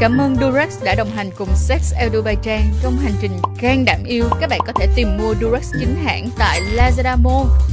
Cảm ơn Durex đã đồng hành cùng Sex El Dubai Trang trong hành trình can đảm yêu. Các bạn có thể tìm mua Durex chính hãng tại Lazada Mall.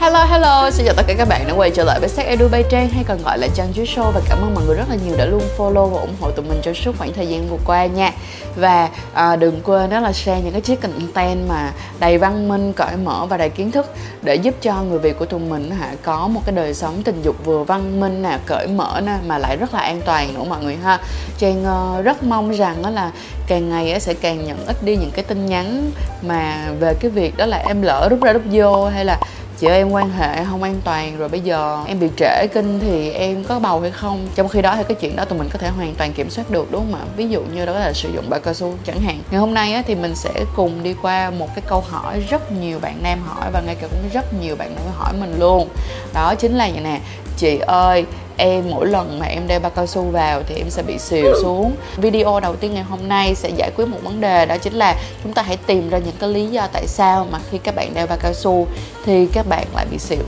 Hello hello, xin chào tất cả các bạn đã quay trở lại với Sách Edu Bay Trang hay còn gọi là Trang Chuối Show. Và cảm ơn mọi người rất là nhiều đã luôn follow và ủng hộ tụi mình trong suốt khoảng thời gian vừa qua nha. Và à, đừng quên đó là share những cái chiếc content mà đầy văn minh, cởi mở và đầy kiến thức để giúp cho người Việt của tụi mình hả có một cái đời sống tình dục vừa văn minh nè, cởi mở nè mà lại rất là an toàn nữa mọi người ha. Trang uh, rất mong rằng đó là càng ngày sẽ càng nhận ít đi những cái tin nhắn mà về cái việc đó là em lỡ rút ra rút vô hay là chị ơi em quan hệ không an toàn rồi bây giờ em bị trễ kinh thì em có bầu hay không? Trong khi đó thì cái chuyện đó tụi mình có thể hoàn toàn kiểm soát được đúng không ạ? Ví dụ như đó là sử dụng bao cao su chẳng hạn. Ngày hôm nay á, thì mình sẽ cùng đi qua một cái câu hỏi rất nhiều bạn nam hỏi và ngay cả cũng rất nhiều bạn nữ hỏi mình luôn. Đó chính là vậy nè. Chị ơi em mỗi lần mà em đeo bao cao su vào thì em sẽ bị xìu xuống. Video đầu tiên ngày hôm nay sẽ giải quyết một vấn đề, đó chính là chúng ta hãy tìm ra những cái lý do tại sao mà khi các bạn đeo bao cao su thì các bạn lại bị xìu.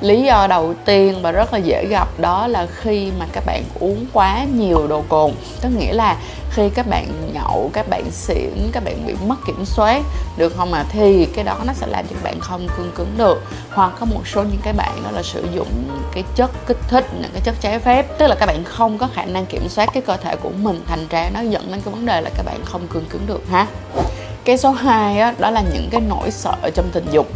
Lý do đầu tiên và rất là dễ gặp đó là khi mà các bạn uống quá nhiều đồ cồn. Tức nghĩa là khi các bạn nhậu các bạn xỉn các bạn bị mất kiểm soát được không mà thì cái đó nó sẽ làm cho các bạn không cương cứng được. Hoặc có một số những cái bạn đó là sử dụng cái chất kích thích những cái chất trái phép. Tức là các bạn không có khả năng kiểm soát cái cơ thể của mình thành ra nó dẫn đến cái vấn đề là các bạn không cương cứng được ha. Cái số 2 đó, đó là những cái nỗi sợ trong tình dục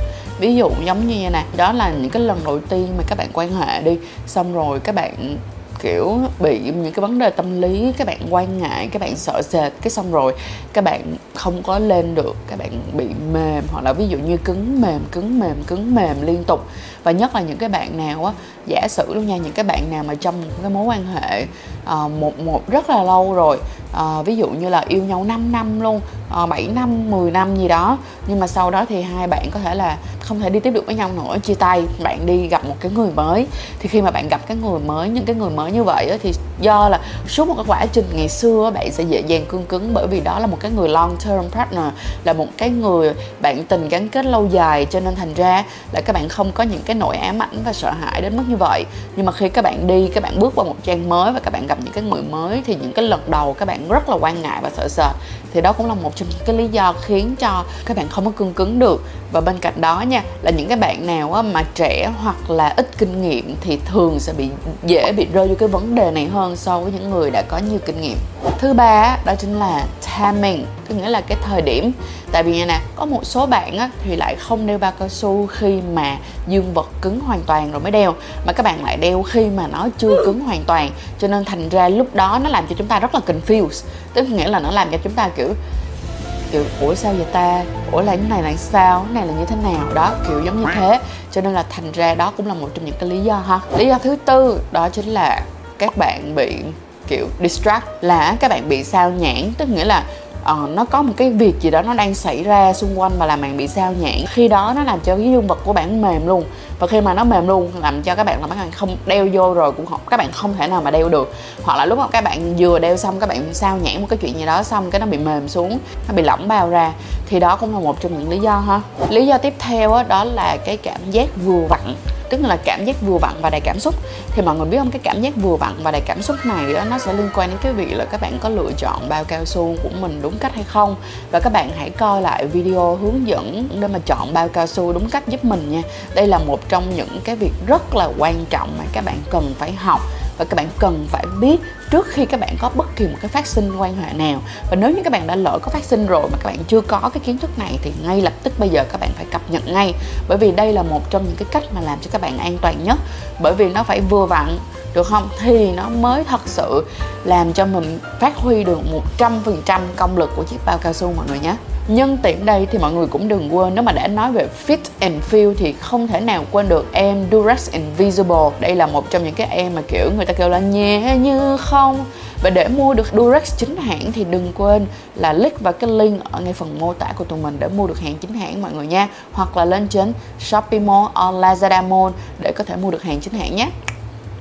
ví dụ giống như này đó là những cái lần đầu tiên mà các bạn quan hệ đi xong rồi các bạn kiểu bị những cái vấn đề tâm lý các bạn quan ngại các bạn sợ sệt cái xong rồi các bạn không có lên được các bạn bị mềm hoặc là ví dụ như cứng mềm cứng mềm cứng mềm liên tục. Và nhất là những cái bạn nào á giả sử luôn nha những cái bạn nào mà trong một cái mối quan hệ à, một một rất là lâu rồi à, ví dụ như là yêu nhau 5 năm luôn ờ, à, 7 năm 10 năm gì đó nhưng mà sau đó thì hai bạn có thể là không thể đi tiếp được với nhau nữa, chia tay, bạn đi gặp một cái người mới. Thì khi mà bạn gặp cái người mới, những cái người mới như vậy thì do là suốt một cái quá trình, ngày xưa bạn sẽ dễ dàng cương cứng bởi vì đó là một cái người long term partner, là một cái người bạn tình gắn kết lâu dài. Cho nên thành ra là các bạn không có những cái nỗi ám ảnh và sợ hãi đến mức như vậy. Nhưng mà khi các bạn đi, các bạn bước vào một trang mới và các bạn gặp những cái người mới, thì những cái lần đầu các bạn rất là quan ngại và sợ sệt. Thì đó cũng là một trong những cái lý do khiến cho các bạn không có cương cứng được. Và bên cạnh đó nha là những cái bạn nào mà trẻ hoặc là ít kinh nghiệm thì thường sẽ bị dễ bị rơi vô cái vấn đề này hơn so với những người đã có nhiều kinh nghiệm. Thứ ba đó chính là timing tức nghĩa là cái thời điểm. Tại vì nè có một số bạn á, thì lại không đeo bao cao su khi mà dương vật cứng hoàn toàn rồi mới đeo mà các bạn lại đeo khi mà nó chưa cứng hoàn toàn. Cho nên thành ra lúc đó nó làm cho chúng ta rất là confused tức nghĩa là nó làm cho chúng ta kiểu kiểu, ủa, sao vậy ta? Ủa, là cái này là sao? Cái này là như thế nào? Đó, kiểu giống như thế. Cho nên là thành ra đó cũng là một trong những cái lý do ha. Lý do thứ tư đó chính là các bạn bị, kiểu, distract. Là các bạn bị sao nhãn tức nghĩa là uh, nó có một cái việc gì đó nó đang xảy ra xung quanh và làm bạn bị sao nhãn khi đó nó làm cho cái dương vật của bạn mềm luôn. Và khi mà nó mềm luôn làm cho các bạn là các bạn không đeo vô rồi cũng không các bạn không thể nào mà đeo được. Hoặc là lúc mà các bạn vừa đeo xong các bạn sao nhãn một cái chuyện gì đó xong cái nó bị mềm xuống nó bị lỏng bao ra. Thì đó cũng là một trong những lý do ha. Lý do tiếp theo đó, đó là cái cảm giác vừa vặn tức là cảm giác vừa vặn và đầy cảm xúc. Thì mọi người biết không cái cảm giác vừa vặn và đầy cảm xúc này đó, nó sẽ liên quan đến cái việc là các bạn có lựa chọn bao cao su của mình đúng cách hay không. Và các bạn hãy coi lại video hướng dẫn để mà chọn bao cao su đúng cách giúp mình nha. Đây là một trong những cái việc rất là quan trọng mà các bạn cần phải học và các bạn cần phải biết trước khi các bạn có bất kỳ một cái phát sinh quan hệ nào. Và nếu như các bạn đã lỡ có phát sinh rồi mà các bạn chưa có cái kiến thức này thì ngay lập tức bây giờ các bạn phải cập nhật ngay. Bởi vì đây là một trong những cái cách mà làm cho các bạn an toàn nhất. Bởi vì nó phải vừa vặn, được không? Thì nó mới thật sự làm cho mình phát huy được 100% công lực của chiếc bao cao su mọi người nhé nhân tiện đây thì mọi người cũng đừng quên nếu mà đã nói về fit and feel thì không thể nào quên được em Durex Invisible. Đây là một trong những cái em mà kiểu người ta kêu là nhẹ như không. Và để mua được Durex chính hãng thì đừng quên là click vào cái link ở ngay phần mô tả của tụi mình để mua được hàng chính hãng mọi người nha. Hoặc là lên trên Shopee Mall or Lazada Mall để có thể mua được hàng chính hãng nhé.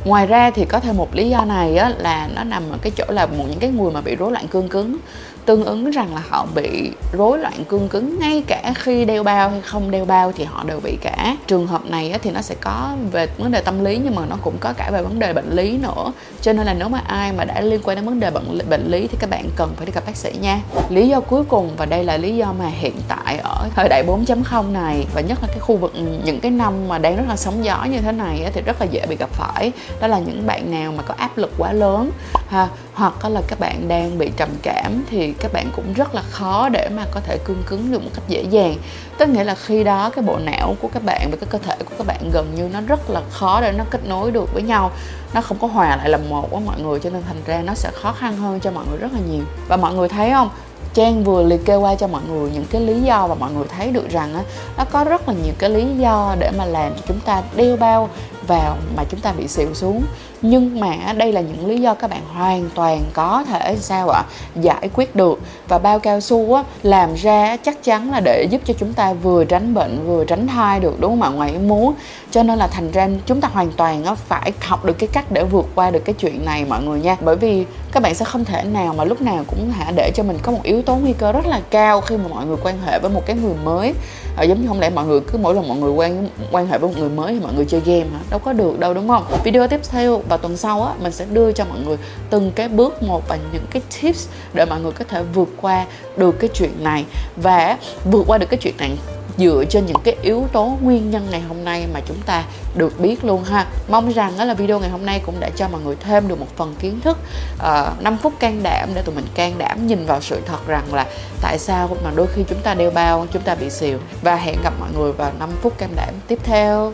Ngoài ra thì có thêm một lý do này á, là nó nằm ở cái chỗ là một những cái người mà bị rối loạn cương cứng tương ứng rằng là họ bị rối loạn cương cứng ngay cả khi đeo bao hay không đeo bao thì họ đều bị cả. Trường hợp này thì nó sẽ có về vấn đề tâm lý nhưng mà nó cũng có cả về vấn đề bệnh lý nữa. Cho nên là nếu mà ai mà đã liên quan đến vấn đề bệnh bệnh lý thì các bạn cần phải đi gặp bác sĩ nha. Lý do cuối cùng và đây là lý do mà hiện tại ở thời đại 4.0 này và nhất là cái khu vực ừ, những cái năm mà đang rất là sóng gió như thế này thì rất là dễ bị gặp phải. Đó là những bạn nào mà có áp lực quá lớn, ha, hoặc là các bạn đang bị trầm cảm thì các bạn cũng rất là khó để mà có thể cương cứng được một cách dễ dàng. Tức nghĩa là khi đó cái bộ não của các bạn và cái cơ thể của các bạn gần như nó rất là khó để nó kết nối được với nhau. Nó không có hòa lại làm một với mọi người cho nên thành ra nó sẽ khó khăn hơn cho mọi người rất là nhiều. Và mọi người thấy không? Trang vừa liệt kê qua cho mọi người những cái lý do và mọi người thấy được rằng á, nó có rất là nhiều cái lý do để mà làm cho chúng ta đeo bao vào mà chúng ta bị xịu xuống nhưng mà đây là những lý do các bạn hoàn toàn có thể sao ạ? Giải quyết được. Và bao cao su á, làm ra chắc chắn là để giúp cho chúng ta vừa tránh bệnh vừa tránh thai được đúng không ạ? Ngoài ý muốn. Cho nên là thành ra chúng ta hoàn toàn á, phải học được cái cách để vượt qua được cái chuyện này mọi người nha. Bởi vì các bạn sẽ không thể nào mà lúc nào cũng hả để cho mình có một yếu tố nguy cơ rất là cao khi mà mọi người quan hệ với một cái người mới. À, giống như không lẽ mọi người cứ mỗi lần mọi người quan quan hệ với một người mới thì mọi người chơi game hả? Đâu có được đâu đúng không? Video tiếp theo và tuần sau á mình sẽ đưa cho mọi người từng cái bước một và những cái tips để mọi người có thể vượt qua được cái chuyện này. Và vượt qua được cái chuyện này dựa trên những cái yếu tố nguyên nhân ngày hôm nay mà chúng ta được biết luôn ha. Mong rằng đó là video ngày hôm nay cũng đã cho mọi người thêm được một phần kiến thức ờ, uh, 5 phút can đảm để tụi mình can đảm nhìn vào sự thật rằng là tại sao mà đôi khi chúng ta đeo bao chúng ta bị xìu. Và hẹn gặp mọi người vào 5 phút can đảm tiếp theo.